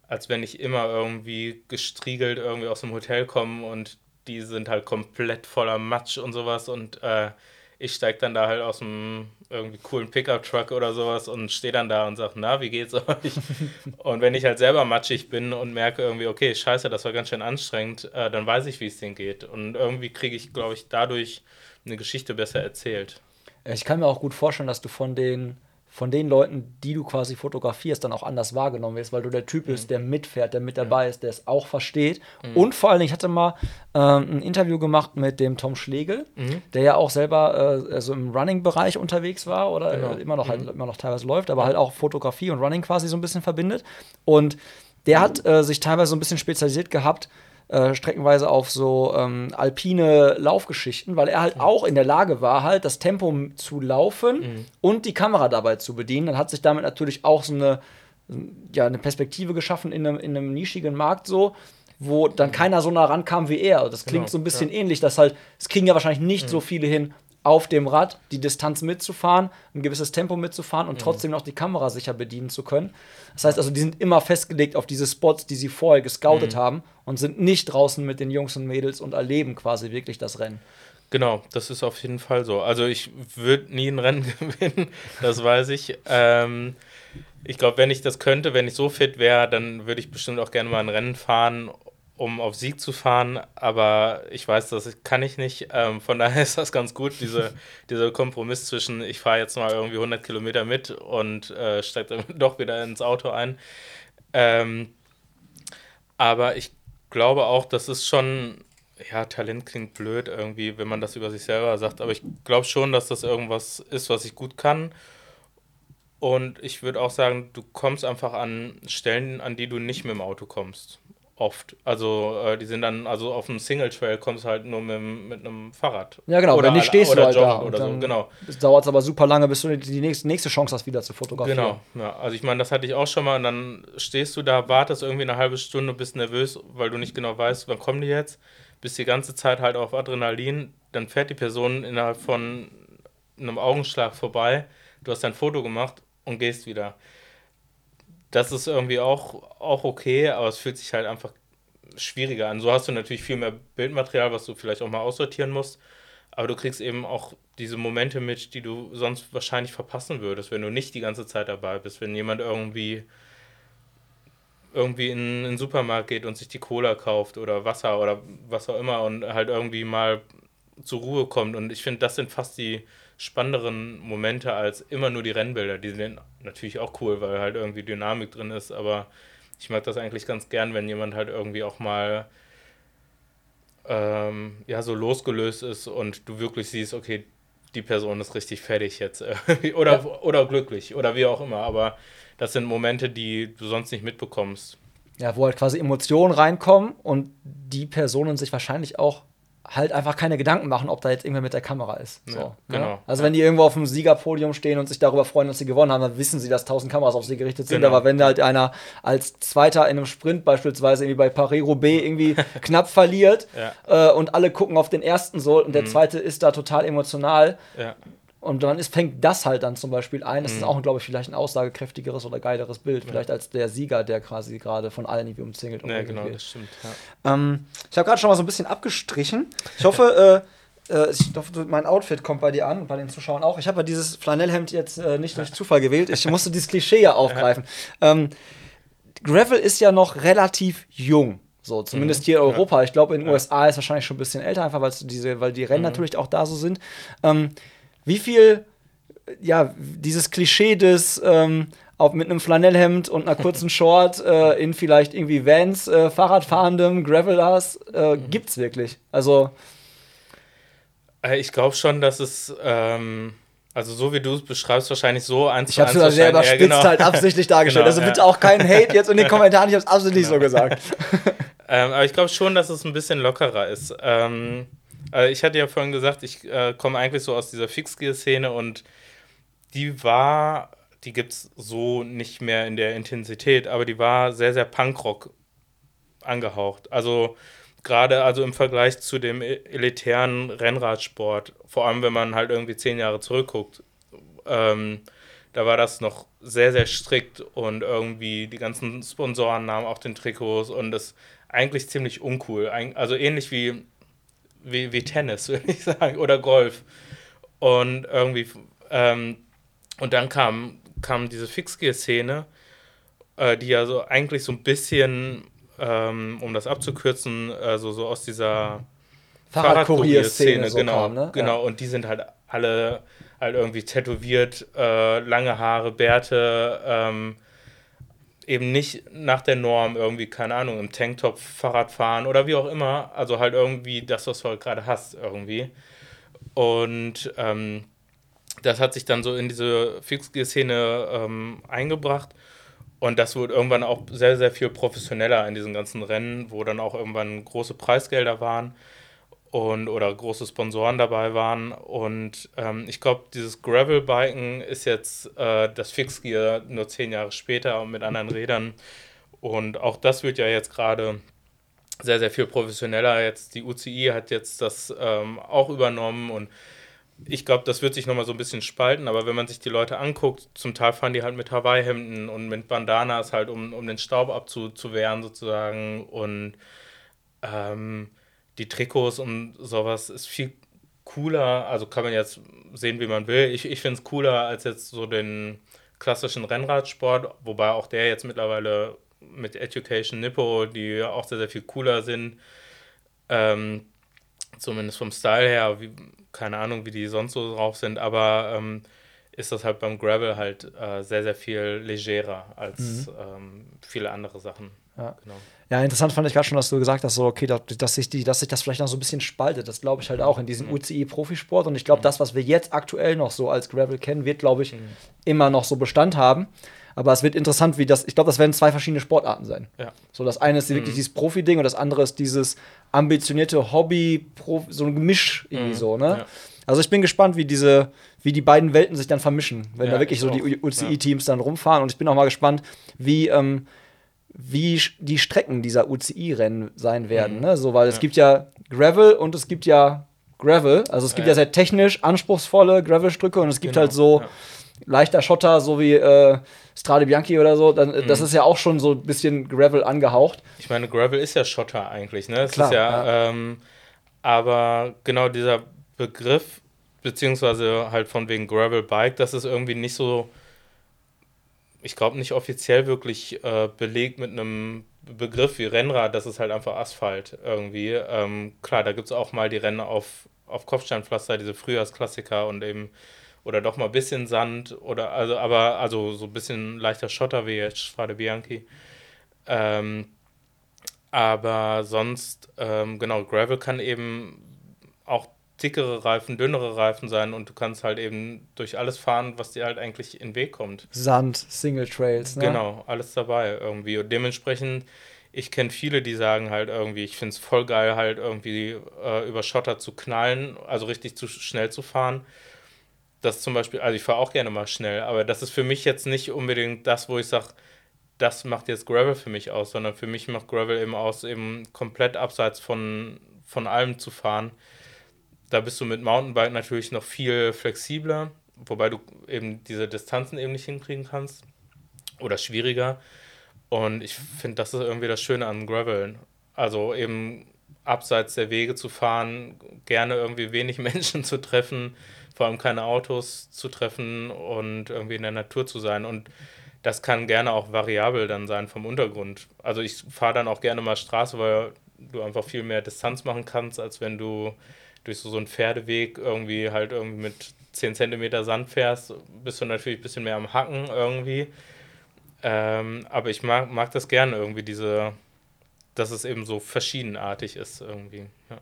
als wenn ich immer irgendwie gestriegelt irgendwie aus dem Hotel komme und die sind halt komplett voller Matsch und sowas und äh, ich steige dann da halt aus dem irgendwie coolen Pickup-Truck oder sowas und stehe dann da und sage, na, wie geht's euch? und wenn ich halt selber matschig bin und merke irgendwie, okay, scheiße, das war ganz schön anstrengend, äh, dann weiß ich, wie es denen geht. Und irgendwie kriege ich, glaube ich, dadurch eine Geschichte besser erzählt. Ich kann mir auch gut vorstellen, dass du von den, von den Leuten, die du quasi fotografierst, dann auch anders wahrgenommen wirst, weil du der Typ bist, der mitfährt, der mit dabei ist, der es auch versteht. Und vor allen Dingen, ich hatte mal ähm, ein Interview gemacht mit dem Tom Schlegel, der ja auch selber äh, also im Running-Bereich unterwegs war oder Genau. äh, immer noch halt immer noch teilweise läuft, aber halt auch Fotografie und Running quasi so ein bisschen verbindet. Und der hat äh, sich teilweise so ein bisschen spezialisiert gehabt, äh, streckenweise auf so ähm, alpine Laufgeschichten, weil er halt auch in der Lage war, halt das Tempo zu laufen und die Kamera dabei zu bedienen. Dann hat sich damit natürlich auch so eine, ja, eine Perspektive geschaffen in einem, in einem nischigen Markt so, wo dann keiner so nah rankam wie er. Das klingt Genau, so ein bisschen ähnlich, dass halt, es kriegen ja wahrscheinlich nicht so viele hin, auf dem Rad die Distanz mitzufahren, ein gewisses Tempo mitzufahren und trotzdem noch die Kamera sicher bedienen zu können. Das heißt also, die sind immer festgelegt auf diese Spots, die sie vorher gescoutet haben und sind nicht draußen mit den Jungs und Mädels und erleben quasi wirklich das Rennen. Genau, das ist auf jeden Fall so. Also ich würde nie ein Rennen gewinnen, das weiß ich. Ähm, ich glaube, wenn ich das könnte, wenn ich so fit wäre, dann würde ich bestimmt auch gerne mal ein Rennen fahren. Um auf Sieg zu fahren, aber ich weiß, das kann ich nicht. Ähm, von daher ist das ganz gut, diese, dieser Kompromiss zwischen, ich fahre jetzt mal irgendwie 100 Kilometer mit und äh, steige dann doch wieder ins Auto ein. Ähm, aber ich glaube auch, das ist schon, ja, Talent klingt blöd irgendwie, wenn man das über sich selber sagt, aber ich glaube schon, dass das irgendwas ist, was ich gut kann. Und ich würde auch sagen, du kommst einfach an Stellen, an die du nicht mit dem Auto kommst. Oft. Also äh, die sind dann, also auf einem Single Trail kommst du halt nur mit, mit einem Fahrrad. Ja, genau, oder wenn nicht stehst du halt da. oder so, genau. Es dauert aber super lange, bis du die nächste, nächste Chance hast, wieder zu fotografieren. Genau, ja. Also ich meine, das hatte ich auch schon mal und dann stehst du da, wartest irgendwie eine halbe Stunde, bist nervös, weil du nicht genau weißt, wann kommen die jetzt, bist die ganze Zeit halt auf Adrenalin, dann fährt die Person innerhalb von einem Augenschlag vorbei, du hast dein Foto gemacht und gehst wieder. Das ist irgendwie auch, auch okay, aber es fühlt sich halt einfach schwieriger an. So hast du natürlich viel mehr Bildmaterial, was du vielleicht auch mal aussortieren musst. Aber du kriegst eben auch diese Momente mit, die du sonst wahrscheinlich verpassen würdest, wenn du nicht die ganze Zeit dabei bist. Wenn jemand irgendwie irgendwie in, in den Supermarkt geht und sich die Cola kauft oder Wasser oder was auch immer und halt irgendwie mal zur Ruhe kommt. Und ich finde, das sind fast die spannenderen Momente als immer nur die Rennbilder. Die sind natürlich auch cool, weil halt irgendwie Dynamik drin ist, aber ich mag das eigentlich ganz gern, wenn jemand halt irgendwie auch mal ähm, ja so losgelöst ist und du wirklich siehst, okay, die Person ist richtig fertig jetzt oder, ja. oder glücklich oder wie auch immer. Aber das sind Momente, die du sonst nicht mitbekommst. Ja, wo halt quasi Emotionen reinkommen und die Personen sich wahrscheinlich auch halt einfach keine Gedanken machen, ob da jetzt irgendwer mit der Kamera ist. So, ja, ne? genau. Also wenn die irgendwo auf dem Siegerpodium stehen und sich darüber freuen, dass sie gewonnen haben, dann wissen sie, dass tausend Kameras auf sie gerichtet sind. Genau. Aber wenn halt einer als Zweiter in einem Sprint beispielsweise irgendwie bei Paris-Roubaix irgendwie knapp verliert ja. äh, und alle gucken auf den ersten so und der mhm. Zweite ist da total emotional, ja. Und dann ist, fängt das halt dann zum Beispiel ein. Das Mhm. ist auch, glaube ich, vielleicht ein aussagekräftigeres oder geileres Bild. Ja. Vielleicht als der Sieger, der quasi gerade von allen irgendwie umzingelt. und Ja, genau, geht. das stimmt. Ja. Ähm, ich habe gerade schon mal so ein bisschen abgestrichen. Ich hoffe, äh, äh, ich hoffe, mein Outfit kommt bei dir an und bei den Zuschauern auch. Ich habe ja dieses Flanellhemd jetzt äh, nicht durch Zufall gewählt. Ich musste dieses Klischee ja aufgreifen. Ähm, Gravel ist ja noch relativ jung. So, zumindest hier in Mhm. Europa. Ich glaube, in den Ja. USA ist wahrscheinlich schon ein bisschen älter, einfach weil diese, weil die Rennen Mhm. natürlich auch da so sind. Ähm, wie viel, ja, dieses Klischee des ähm, auch mit einem Flanellhemd und einer kurzen Short äh, in vielleicht irgendwie Vans, äh, Fahrradfahrendem, Gravelers, äh, Mhm. gibt's wirklich. Also, Äh, Ich glaube schon, dass es, ähm, also so wie du es beschreibst, wahrscheinlich so eins ich habe es überspitzt ja, genau. halt absichtlich dargestellt. Genau, also bitte ja. auch keinen Hate jetzt in den Kommentaren, ich habe es absichtlich so gesagt. Ähm, aber ich glaube schon, dass es ein bisschen lockerer ist. Ähm, also ich hatte ja vorhin gesagt, ich äh, komme eigentlich so aus dieser Fixgear-Szene und die war, die gibt es so nicht mehr in der Intensität, aber die war sehr, sehr Punkrock angehaucht. Also gerade also im Vergleich zu dem e- elitären Rennradsport, vor allem wenn man halt irgendwie zehn Jahre zurückguckt, ähm, da war das noch sehr, sehr strikt und irgendwie die ganzen Sponsoren nahmen auch den Trikots und das eigentlich ziemlich uncool. Also ähnlich wie, wie, wie Tennis, würde ich sagen, oder Golf. Und irgendwie, ähm, und dann kam, kam diese Fixgear-Szene, äh, die ja so eigentlich so ein bisschen, ähm, um das abzukürzen, äh, so, so aus dieser Fahrradkurier-Szene so genau, kam, ne? genau. Und die sind halt alle halt irgendwie tätowiert, äh, lange Haare, Bärte, ähm, eben nicht nach der Norm irgendwie, keine Ahnung, im Tanktop Fahrrad fahren oder wie auch immer. Also halt irgendwie das, was du halt gerade hast, irgendwie. Und ähm, das hat sich dann so in diese Fixgear-Szene ähm, eingebracht. Und das wurde irgendwann auch sehr, sehr viel professioneller in diesen ganzen Rennen, wo dann auch irgendwann große Preisgelder waren und oder große Sponsoren dabei waren. Und ähm, ich glaube, dieses Gravel-Biken ist jetzt äh, das Fixgear nur zehn Jahre später und mit anderen Rädern. Und auch das wird ja jetzt gerade sehr, sehr viel professioneller. Jetzt die UCI hat jetzt das ähm, auch übernommen und ich glaube, das wird sich nochmal so ein bisschen spalten, aber wenn man sich die Leute anguckt, zum Teil fahren die halt mit Hawaii-Hemden und mit Bandanas halt, um, um den Staub abzuwehren sozusagen und ähm, die Trikots und sowas ist viel cooler, also kann man jetzt sehen, wie man will. Ich, ich finde es cooler als jetzt so den klassischen Rennradsport, wobei auch der jetzt mittlerweile mit Education Nippo, die auch sehr, sehr viel cooler sind. Ähm, zumindest vom Style her, wie, keine Ahnung, wie die sonst so drauf sind, aber ähm, ist das halt beim Gravel halt äh, sehr, sehr viel legerer als mhm. ähm, viele andere Sachen. Ja. Genau. ja, interessant fand ich gerade schon, dass du gesagt hast, so, okay, dass, dass, sich die, dass sich das vielleicht noch so ein bisschen spaltet. Das glaube ich halt auch in diesem mhm. UCI-Profisport. Und ich glaube, mhm. das, was wir jetzt aktuell noch so als Gravel kennen, wird, glaube ich, mhm. immer noch so Bestand haben. Aber es wird interessant, wie das. Ich glaube, das werden zwei verschiedene Sportarten sein. Ja. So, das eine ist wirklich mhm. dieses Profi-Ding und das andere ist dieses ambitionierte Hobby, so ein Gemisch irgendwie mhm. so, ne? Ja. Also ich bin gespannt, wie diese, wie die beiden Welten sich dann vermischen, wenn ja, da wirklich so die UCI-Teams dann rumfahren. Und ich bin auch mal gespannt, wie, ähm, wie die Strecken dieser UCI-Rennen sein werden. Mhm. Ne? So, weil es gibt ja Gravel und es gibt ja Gravel. Also es gibt ja, sehr technisch anspruchsvolle Gravel-Stücke und es gibt genau. halt so leichter Schotter, so wie äh, Strade Bianchi oder so, dann, mhm. das ist ja auch schon so ein bisschen Gravel angehaucht. Ich meine, Gravel ist ja Schotter eigentlich, ne? Das Klar, ja, ja. Ähm, aber genau dieser Begriff, beziehungsweise halt von wegen Gravel Bike, das ist irgendwie nicht so, ich glaube nicht offiziell wirklich äh, belegt mit einem Begriff wie Rennrad, das ist halt einfach Asphalt irgendwie. Ähm, klar, da gibt es auch mal die Rennen auf, auf Kopfsteinpflaster, diese Frühjahrsklassiker und eben oder doch mal ein bisschen Sand oder also aber also so ein bisschen leichter Schotter wie jetzt Strade Bianchi. Ähm, aber sonst, ähm, genau, Gravel kann eben auch dickere Reifen, dünnere Reifen sein und du kannst halt eben durch alles fahren, was dir halt eigentlich in den Weg kommt. Sand, Single Trails, ne? Genau, alles dabei irgendwie. Und dementsprechend, ich kenne viele, die sagen halt irgendwie, ich finde es voll geil, halt irgendwie äh, über Schotter zu knallen, also richtig zu schnell zu fahren das zum Beispiel, also ich fahre auch gerne mal schnell, aber das ist für mich jetzt nicht unbedingt das, wo ich sage, das macht jetzt Gravel für mich aus, sondern für mich macht Gravel eben aus, eben komplett abseits von, von allem zu fahren. Da bist du mit Mountainbike natürlich noch viel flexibler, wobei du eben diese Distanzen eben nicht hinkriegen kannst oder schwieriger. Und ich finde, das ist irgendwie das Schöne an Gravel. Also eben abseits der Wege zu fahren, gerne irgendwie wenig Menschen zu treffen, vor allem keine Autos zu treffen und irgendwie in der Natur zu sein. Und das kann gerne auch variabel dann sein vom Untergrund. Also ich fahre dann auch gerne mal Straße, weil du einfach viel mehr Distanz machen kannst, als wenn du durch so, so einen Pferdeweg irgendwie halt irgendwie mit 10 cm Sand fährst, bist du natürlich ein bisschen mehr am Hacken irgendwie. Ähm, aber ich mag, mag das gerne irgendwie, diese, dass es eben so verschiedenartig ist irgendwie. Ja.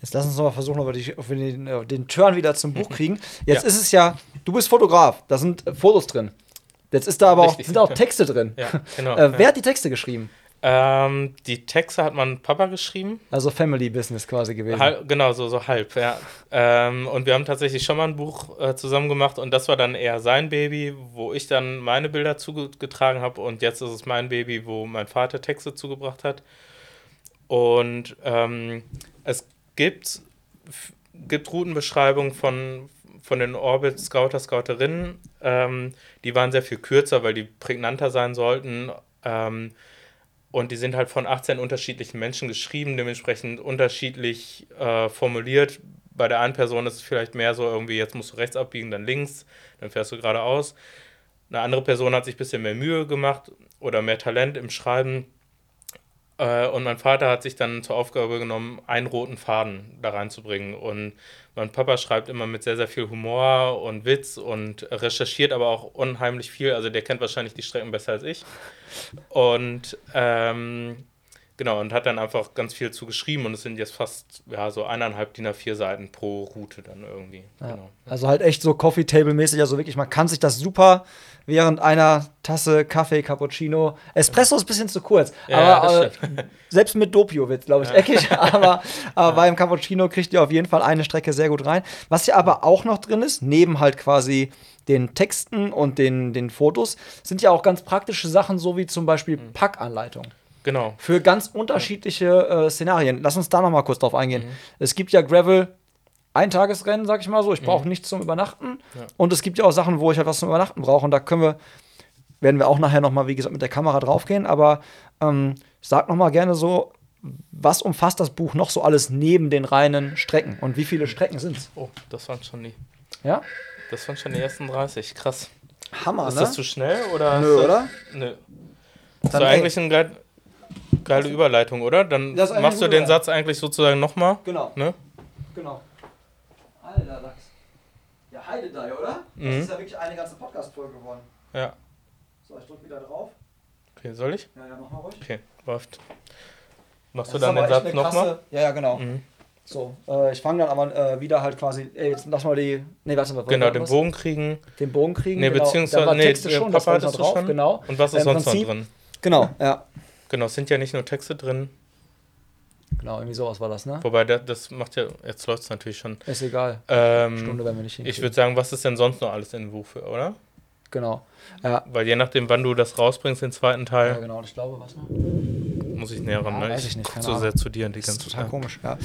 Jetzt lass uns noch mal versuchen, ob wir, die, ob wir den, äh, den, Turn wieder zum Buch kriegen. Jetzt ja. ist es ja, du bist Fotograf, da sind äh, Fotos drin. Jetzt ist da aber auch, sind auch Texte drin. Ja, genau, äh, wer hat die Texte geschrieben? Ähm, die Texte hat mein Papa geschrieben. Also Family Business quasi gewesen. Halb, genau, so, so halb, ja. ähm, und wir haben tatsächlich schon mal ein Buch äh, zusammen gemacht und das war dann eher sein Baby, wo ich dann meine Bilder zugetragen habe und jetzt ist es mein Baby, wo mein Vater Texte zugebracht hat. Und ähm, es gibt, gibt Routenbeschreibungen von, von den Orbit Scouter, Scouterinnen. Ähm, die waren sehr viel kürzer, weil die prägnanter sein sollten. Ähm, und die sind halt von 18 unterschiedlichen Menschen geschrieben, dementsprechend unterschiedlich äh, formuliert. Bei der einen Person ist es vielleicht mehr so irgendwie, jetzt musst du rechts abbiegen, dann links, dann fährst du geradeaus. Eine andere Person hat sich ein bisschen mehr Mühe gemacht oder mehr Talent im Schreiben äh, und mein Vater hat sich dann zur Aufgabe genommen, einen roten Faden da reinzubringen. Und mein Papa schreibt immer mit sehr, sehr viel Humor und Witz und recherchiert aber auch unheimlich viel. Also der kennt wahrscheinlich die Strecken besser als ich. Und ähm, Genau, und hat dann einfach ganz viel zu geschrieben und es sind jetzt fast ja, so eineinhalb DIN A4 Seiten pro Route dann irgendwie. Ja. Genau. Also halt echt so Coffee Table mäßig, also wirklich, man kann sich das super während einer Tasse Kaffee, Cappuccino. Espresso ist ein bisschen zu kurz, ja, aber äh, selbst mit Doppio wird glaube ich, eckig, aber, aber beim Cappuccino kriegt ihr auf jeden Fall eine Strecke sehr gut rein. Was ja aber auch noch drin ist, neben halt quasi den Texten und den, den Fotos, sind ja auch ganz praktische Sachen, so wie zum Beispiel mhm. Genau. Für ganz unterschiedliche äh, Szenarien. Lass uns da noch mal kurz drauf eingehen. Mhm. Es gibt ja Gravel Eintagesrennen, sag ich mal so. Ich brauche mhm. nichts zum Übernachten. Ja. Und es gibt ja auch Sachen, wo ich halt was zum Übernachten brauche. Und da können wir, werden wir auch nachher noch mal, wie gesagt, mit der Kamera draufgehen. Aber ähm, sag noch mal gerne so, was umfasst das Buch noch so alles neben den reinen Strecken? Und wie viele Strecken sind es? Oh, das waren schon die. Ja? Das waren schon die ersten 30. Krass. Hammer, Ist ne? das zu schnell oder? Nö, oder? Nö. Das ist ey, eigentlich geil, geile Überleitung, oder? Dann Das machst du den. Satz eigentlich sozusagen nochmal. Genau, Ne? genau. Alter Lachs. Ja, Heidedei, oder? Mhm. Das ist ja wirklich eine ganze Podcast-Folge geworden. Ja. So, ich drück wieder drauf. Okay, soll ich? Ja, ja, mach mal ruhig. Okay, läuft. Machst Das du dann den Satz nochmal? Ja, ja, genau. Mhm. So, äh, ich fange dann aber äh, wieder halt quasi, ey, jetzt lass mal die, nee, warte mal. Genau, was- den Bogen kriegen. den Bogen kriegen. Nee, genau. beziehungsweise, da nee, der schon, das Papa hattest noch du drauf, schon. genau. Und was ist Im sonst Prinzip- noch drin? Genau, ja. Genau, es sind ja nicht nur Texte drin. Genau, irgendwie sowas war das, ne? Wobei, das, das macht ja, jetzt läuft es natürlich schon. Ist egal. Ähm, Stunde werden wir nicht ich hinkriegen. würde sagen, was ist denn sonst noch alles in dem Buch für, oder? Genau. Ja. Weil je nachdem, wann du das rausbringst, den zweiten Ja, Teil, genau. Und ich glaube, was noch? muss ich näher ran. Ja, ne? weiß ich nicht, guck keine so Ahnung. sehr zu dir die Das ist total Zeit. komisch, ja.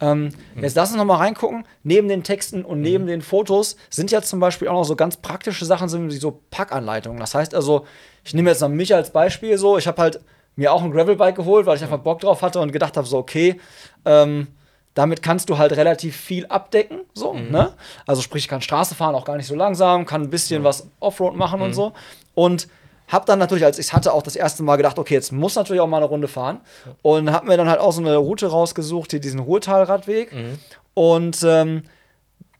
Ähm, Jetzt lass uns noch mal reingucken. Neben den Texten und neben Mhm. den Fotos sind ja zum Beispiel auch noch so ganz praktische Sachen, sind wie so Packanleitungen. Das heißt also, ich nehme jetzt noch mich als Beispiel so, ich habe halt mir auch ein Gravelbike geholt, weil ich einfach Bock drauf hatte und gedacht habe, so, okay, ähm, damit kannst du halt relativ viel abdecken, so, Mhm. ne? Also sprich, ich kann Straße fahren, auch gar nicht so langsam, kann ein bisschen was Offroad machen Mhm. und so. Und hab dann natürlich, als ich es hatte, auch das erste Mal gedacht, okay, jetzt muss natürlich auch mal eine Runde fahren. Und hab mir dann halt auch so eine Route rausgesucht, hier diesen Ruhrtalradweg. Mhm. Und ähm,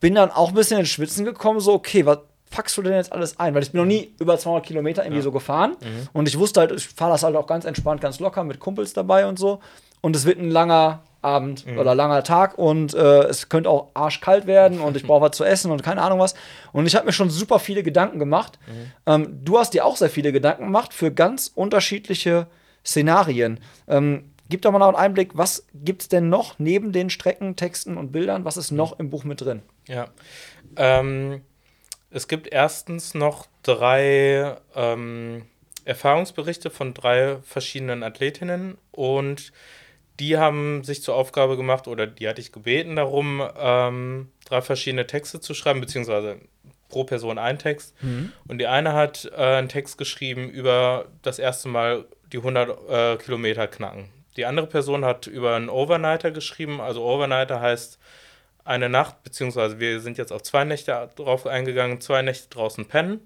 bin dann auch ein bisschen ins Schwitzen gekommen, so, okay, was packst du denn jetzt alles ein? Weil ich bin noch nie über 200 Kilometer irgendwie so gefahren. Mhm. Und ich wusste halt, ich fahre das halt auch ganz entspannt, ganz locker mit Kumpels dabei und so. Und es wird ein langer Abend Mhm. oder langer Tag und äh, es könnte auch arschkalt werden und ich brauche was zu essen und keine Ahnung was. Und ich habe mir schon super viele Gedanken gemacht. Mhm. Ähm, du hast dir auch sehr viele Gedanken gemacht für ganz unterschiedliche Szenarien. Ähm, gib doch mal noch einen Einblick, was gibt es denn noch neben den Strecken, Texten und Bildern? Was ist noch im Buch mit drin? Ja. Ähm, es gibt erstens noch drei ähm, Erfahrungsberichte von drei verschiedenen Athletinnen und die haben sich zur Aufgabe gemacht oder die hatte ich gebeten darum, ähm, drei verschiedene Texte zu schreiben, beziehungsweise pro Person ein Text. Und die eine hat äh, einen Text geschrieben über das erste Mal die 100 äh, Kilometer knacken. Die andere Person hat über einen Overnighter geschrieben. Also Overnighter heißt eine Nacht, beziehungsweise wir sind jetzt auf zwei Nächte drauf eingegangen, zwei Nächte draußen pennen.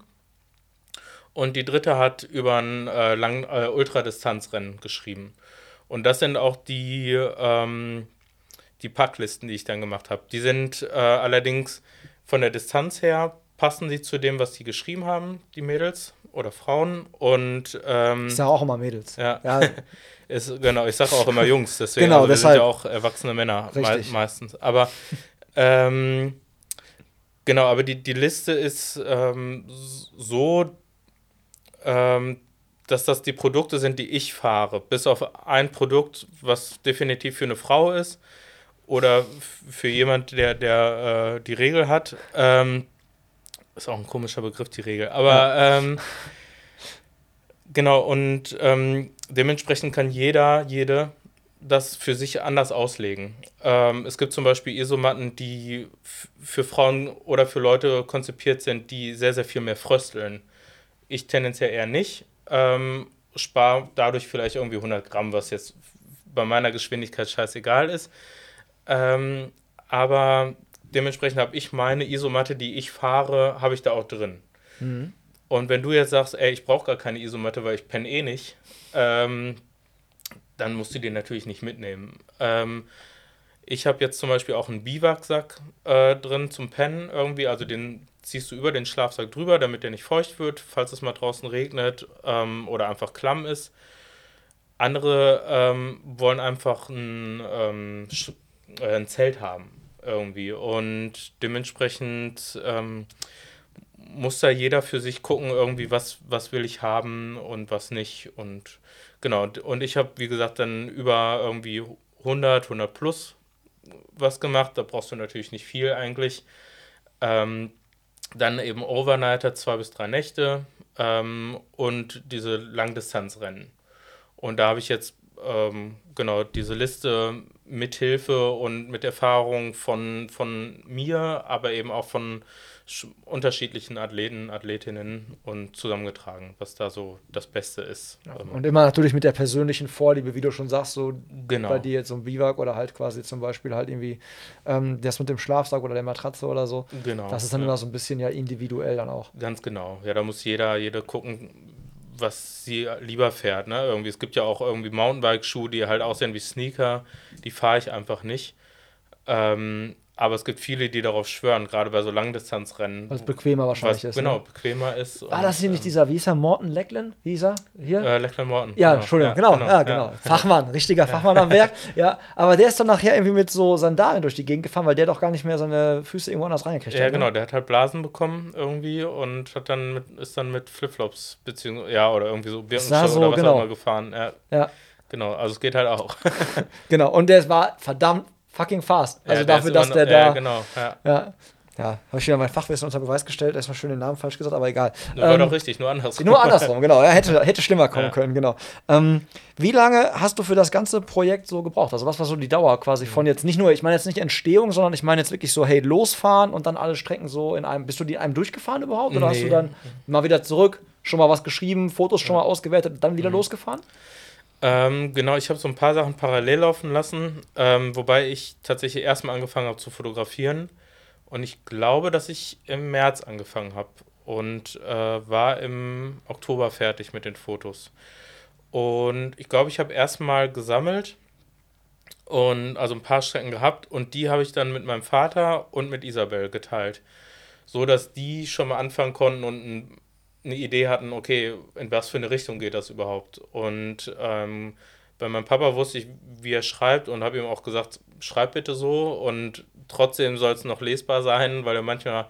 Und die dritte hat über ein äh, lang, äh, Ultradistanzrennen geschrieben. Und das sind auch die, ähm, die Packlisten, die ich dann gemacht habe. Die sind äh, allerdings von der Distanz her, passen die zu dem, was die geschrieben haben, die Mädels oder Frauen. Und ähm, Ich sage auch immer Mädels. ja. Ja, Ist, genau, ich sage auch immer Jungs, deswegen Genau, also deshalb. sind ja auch erwachsene Männer Richtig. meistens. Aber ähm, genau, aber die, die Liste ist ähm, so, ähm, dass das die Produkte sind, die ich fahre. Bis auf ein Produkt, was definitiv für eine Frau ist oder für jemand, der, der äh, die Regel hat. Ähm, ist auch ein komischer Begriff, die Regel. Aber ähm, genau, und ähm, dementsprechend kann jeder, jede das für sich anders auslegen. Ähm, es gibt zum Beispiel Isomatten, die für Frauen oder für Leute konzipiert sind, die sehr, sehr viel mehr frösteln. Ich tendenziell eher nicht. Ähm, spare dadurch vielleicht irgendwie 100 Gramm, was jetzt bei meiner Geschwindigkeit scheißegal ist. Ähm, aber dementsprechend habe ich meine Isomatte, die ich fahre, habe ich da auch drin. Und wenn du jetzt sagst, ey, ich brauche gar keine Isomatte, weil ich penne eh nicht, ähm, dann musst du die natürlich nicht mitnehmen. Ähm, ich habe jetzt zum Beispiel auch einen Biwaksack äh, drin zum Pennen irgendwie, also den ziehst du über den Schlafsack drüber, damit der nicht feucht wird, falls es mal draußen regnet ähm, oder einfach klamm ist. Andere ähm, wollen einfach ein, ähm, äh, ein Zelt haben irgendwie und dementsprechend ähm, muss da jeder für sich gucken, irgendwie, was, was will ich haben und was nicht. Und genau, und ich habe, wie gesagt, dann über irgendwie 100, 100 plus was gemacht. Da brauchst du natürlich nicht viel eigentlich. Ähm, dann eben Overnighter, zwei bis drei Nächte ähm, und diese Langdistanzrennen. Und da habe ich jetzt ähm, genau diese Liste mit Hilfe und mit Erfahrung von, von mir, aber eben auch von unterschiedlichen Athleten, Athletinnen und zusammengetragen, was da so das Beste ist. Ähm, Und immer natürlich mit der persönlichen Vorliebe, wie du schon sagst, so Genau. bei dir jetzt so ein Biwak oder halt quasi zum Beispiel halt irgendwie ähm, das mit dem Schlafsack oder der Matratze oder so. Genau. Das ist dann ja. immer so ein bisschen ja individuell dann auch. Ganz genau. Ja, da muss jeder, jeder gucken, was sie lieber fährt. Ne? Irgendwie, es gibt ja auch irgendwie Mountainbike-Schuhe, die halt aussehen wie Sneaker, die fahre ich einfach nicht. Ähm, aber es gibt viele, die darauf schwören, gerade bei so Langdistanzrennen. Was bequemer wahrscheinlich ist. Genau, Ne? bequemer ist. Ah, das ist hier nicht dieser, wie hieß er, Morten Lecklen? Wie hieß er? Hier? Äh, Lachlan Morton. Ja, Entschuldigung, genau, ja, genau. Fachmann, richtiger Fachmann am Werk. Ja, aber der ist dann nachher irgendwie mit so Sandalen durch die Gegend gefahren, weil der doch gar nicht mehr seine Füße irgendwo anders reingekriegt Ja, hat. genau, Ne? der hat halt Blasen bekommen irgendwie und hat dann mit, ist dann mit Flipflops beziehungsweise ja oder irgendwie so Birkenschuhe so, oder was genau. auch immer gefahren. Ja, Ja, genau, also es geht halt auch. genau. Und der war verdammt fucking fast. Also Ja, der dafür, dass der noch- da. Ja, genau, ja. Ja, ja habe ich wieder mein Fachwissen unter Beweis gestellt. Erstmal schön den Namen falsch gesagt, aber egal. Das war Ähm, doch richtig, nur andersrum. Nur andersrum, genau. Ja, hätte, hätte schlimmer kommen Ja. können, genau. Ähm, wie lange hast du für das ganze Projekt so gebraucht? Also, was war so die Dauer quasi von jetzt nicht nur, ich meine jetzt nicht Entstehung, sondern ich meine jetzt wirklich so, hey, losfahren und dann alle Strecken so in einem. Bist du die in einem durchgefahren überhaupt? Oder hast Nee. du dann mal wieder zurück, schon mal was geschrieben, Fotos schon mal ausgewertet, dann wieder losgefahren? Ähm, genau, ich habe so ein paar Sachen parallel laufen lassen, ähm, wobei ich tatsächlich erstmal angefangen habe zu fotografieren. Und ich glaube, dass ich im März angefangen habe und äh, war im Oktober fertig mit den Fotos. Und ich glaube, ich habe erstmal gesammelt und also ein paar Strecken gehabt und die habe ich dann mit meinem Vater und mit Isabel geteilt. So dass die schon mal anfangen konnten und ein eine Idee hatten, okay, in was für eine Richtung geht das überhaupt? Und ähm, bei meinem Papa wusste ich, wie er schreibt und habe ihm auch gesagt, schreib bitte so und trotzdem soll es noch lesbar sein, weil er manchmal,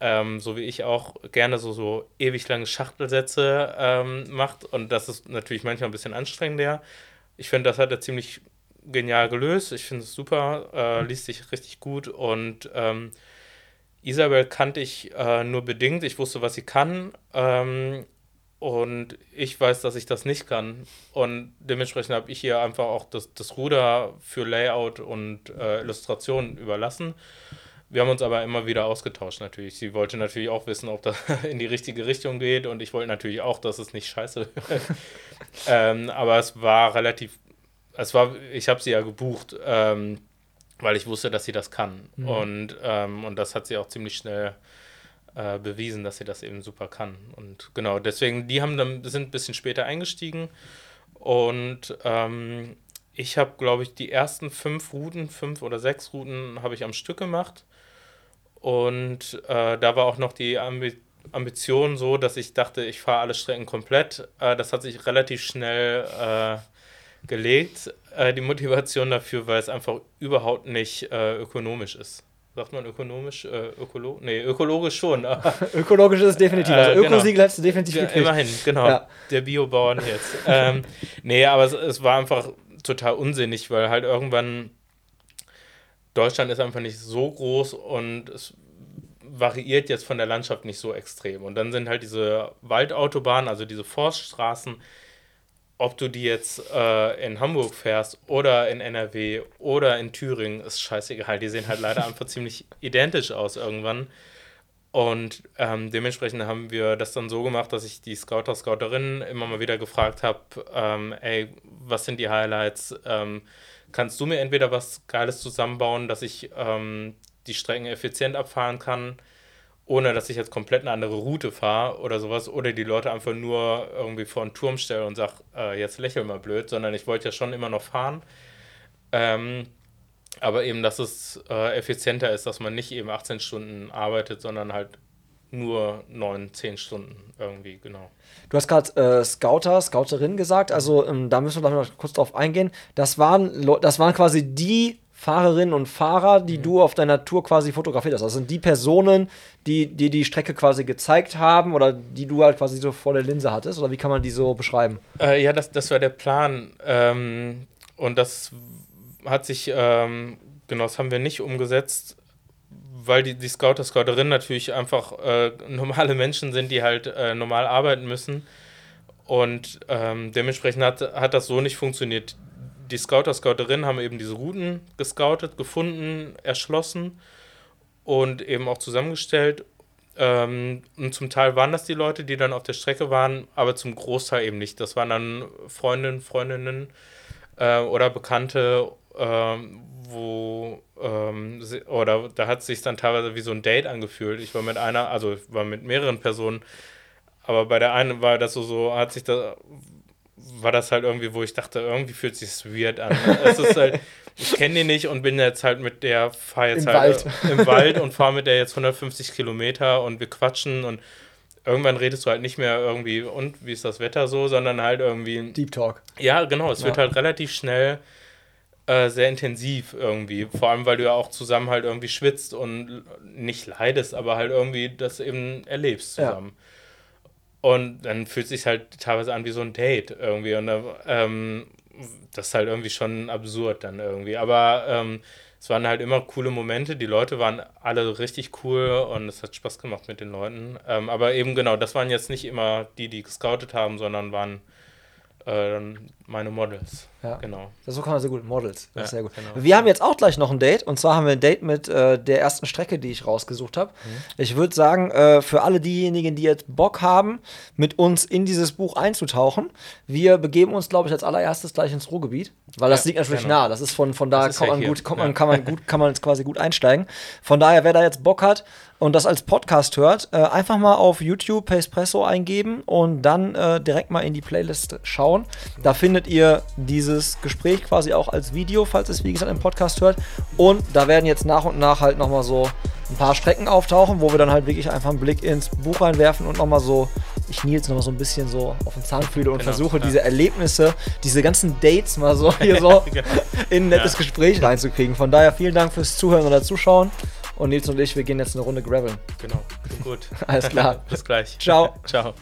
ähm, so wie ich auch, gerne so, so ewig lange Schachtelsätze ähm, macht und das ist natürlich manchmal ein bisschen anstrengender. Ich finde, das hat er ziemlich genial gelöst. Ich finde es super, äh, liest sich richtig gut und ähm, Isabel kannte ich äh, nur bedingt. Ich wusste, was sie kann. Ähm, und ich weiß, dass ich das nicht kann. Und dementsprechend habe ich ihr einfach auch das, das Ruder für Layout und äh, Illustration überlassen. Wir haben uns aber immer wieder ausgetauscht natürlich. Sie wollte natürlich auch wissen, ob das in die richtige Richtung geht. Und ich wollte natürlich auch, dass es nicht scheiße wird. ähm, aber es war relativ, es war, ich habe sie ja gebucht. Ähm, weil ich wusste, dass sie das kann. Mhm. Und, ähm, und das hat sie auch ziemlich schnell äh, bewiesen, dass sie das eben super kann. Und genau, deswegen, die haben dann, sind ein bisschen später eingestiegen. Und ähm, ich habe, glaube ich, die ersten fünf Routen, fünf oder sechs Routen habe ich am Stück gemacht. Und äh, da war auch noch die Ambi Ambition so, dass ich dachte, ich fahre alle Strecken komplett. Äh, das hat sich relativ schnell äh, gelegt, die Motivation dafür, weil es einfach überhaupt nicht äh, ökonomisch ist. Sagt man ökonomisch? Äh, ökolo nee, ökologisch schon. Ökologisch ist es definitiv. Äh, Also genau. Ökosiegel hättest du definitiv ja, gekriegt. immerhin, genau. Ja. Der Biobauern jetzt. ähm, nee, aber es, es war einfach total unsinnig, weil halt irgendwann Deutschland ist einfach nicht so groß und es variiert jetzt von der Landschaft nicht so extrem. Und dann sind halt diese Waldautobahnen, also diese Forststraßen, ob du die jetzt äh, in Hamburg fährst oder in NRW oder in Thüringen, ist scheißegal. Die sehen halt leider einfach ziemlich identisch aus irgendwann. Und ähm, dementsprechend haben wir das dann so gemacht, dass ich die Scouter, Scouterinnen immer mal wieder gefragt habe, ähm, ey, was sind die Highlights? Ähm, kannst du mir entweder was Geiles zusammenbauen, dass ich ähm, die Strecken effizient abfahren kann, ohne dass ich jetzt komplett eine andere Route fahre oder sowas, oder die Leute einfach nur irgendwie vor einen Turm stelle und sage, äh, jetzt lächel mal blöd, sondern ich wollte ja schon immer noch fahren. Ähm, aber eben, dass es äh, effizienter ist, dass man nicht eben 18 Stunden arbeitet, sondern halt nur 9, 10 Stunden irgendwie, genau. Du hast gerade äh, Scouter, Scouterin gesagt, also ähm, da müssen wir noch kurz drauf eingehen. Das waren, das waren quasi die Fahrerinnen und Fahrer, die du auf deiner Tour quasi fotografiert hast. Das sind die Personen, die dir die Strecke quasi gezeigt haben oder die du halt quasi so vor der Linse hattest? Oder wie kann man die so beschreiben? Äh, ja, das, das war der Plan. Ähm, und das hat sich, ähm, genau, das haben wir nicht umgesetzt, weil die, die Scouter, Scouterinnen natürlich einfach äh, normale Menschen sind, die halt äh, normal arbeiten müssen. Und ähm, dementsprechend hat, hat das so nicht funktioniert. Die Scouter, Scouterinnen haben eben diese Routen gescoutet, gefunden, erschlossen und eben auch zusammengestellt. Ähm, und zum Teil waren das die Leute, die dann auf der Strecke waren, aber zum Großteil eben nicht. Das waren dann Freundinnen, Freundinnen äh, oder Bekannte, ähm, wo ähm, sie, oder da hat es sich dann teilweise wie so ein Date angefühlt. Ich war mit einer, also ich war mit mehreren Personen aber bei der einen war das so, so hat sich da, war das halt irgendwie, wo ich dachte, irgendwie fühlt sich weird an. es ist halt, ich kenne die nicht und bin jetzt halt mit der, fahre jetzt Im halt Wald. im Wald und fahre mit der jetzt 150 Kilometer und wir quatschen und irgendwann redest du halt nicht mehr irgendwie, und wie ist das Wetter so, sondern halt irgendwie, Deep Talk. ja, genau, es wird Ja. halt relativ schnell äh, sehr intensiv irgendwie. Vor allem, weil du ja auch zusammen halt irgendwie schwitzt und nicht leidest, aber halt irgendwie das eben erlebst Ja. Und dann fühlt es sich halt teilweise an wie so ein Date irgendwie. Und da, ähm, das ist halt irgendwie schon absurd dann irgendwie. Aber ähm, es waren halt immer coole Momente. Die Leute waren alle richtig cool und es hat Spaß gemacht mit den Leuten. Ähm, aber eben genau, das waren jetzt nicht immer die, die gescoutet haben, sondern waren äh, meine Models. Ja. Genau. Das so kann man sehr gut. Models. Ja, sehr gut. genau. Wir haben jetzt auch gleich noch ein Date. Und zwar haben wir ein Date mit äh, der ersten Strecke, die ich rausgesucht habe. Mhm. Ich würde sagen, äh, für alle diejenigen, die jetzt Bock haben, mit uns in dieses Buch einzutauchen, wir begeben uns, glaube ich, als allererstes gleich ins Ruhrgebiet. Weil das Ja, liegt natürlich genau. nah. Das ist von, von da kommt man gut, kommt man, kann man gut, kann man jetzt quasi gut einsteigen. Von daher, wer da jetzt Bock hat und das als Podcast hört, äh, einfach mal auf YouTube Espresso eingeben und dann äh, direkt mal in die Playlist schauen. Da findet ihr dieses Gespräch quasi auch als Video, falls es wie gesagt im Podcast hört. Und da werden jetzt nach und nach halt nochmal so ein paar Strecken auftauchen, wo wir dann halt wirklich einfach einen Blick ins Buch reinwerfen und nochmal so, ich Nils nochmal so ein bisschen so auf den Zahn fühle und Genau, versuche ja. diese Erlebnisse, diese ganzen Dates mal so hier so Genau. in ein nettes Ja. Gespräch reinzukriegen. Von daher vielen Dank fürs Zuhören oder Zuschauen. Und Nils und ich, wir gehen jetzt eine Runde graveln. Genau. Gut. Alles klar. Bis gleich. Ciao. Ciao.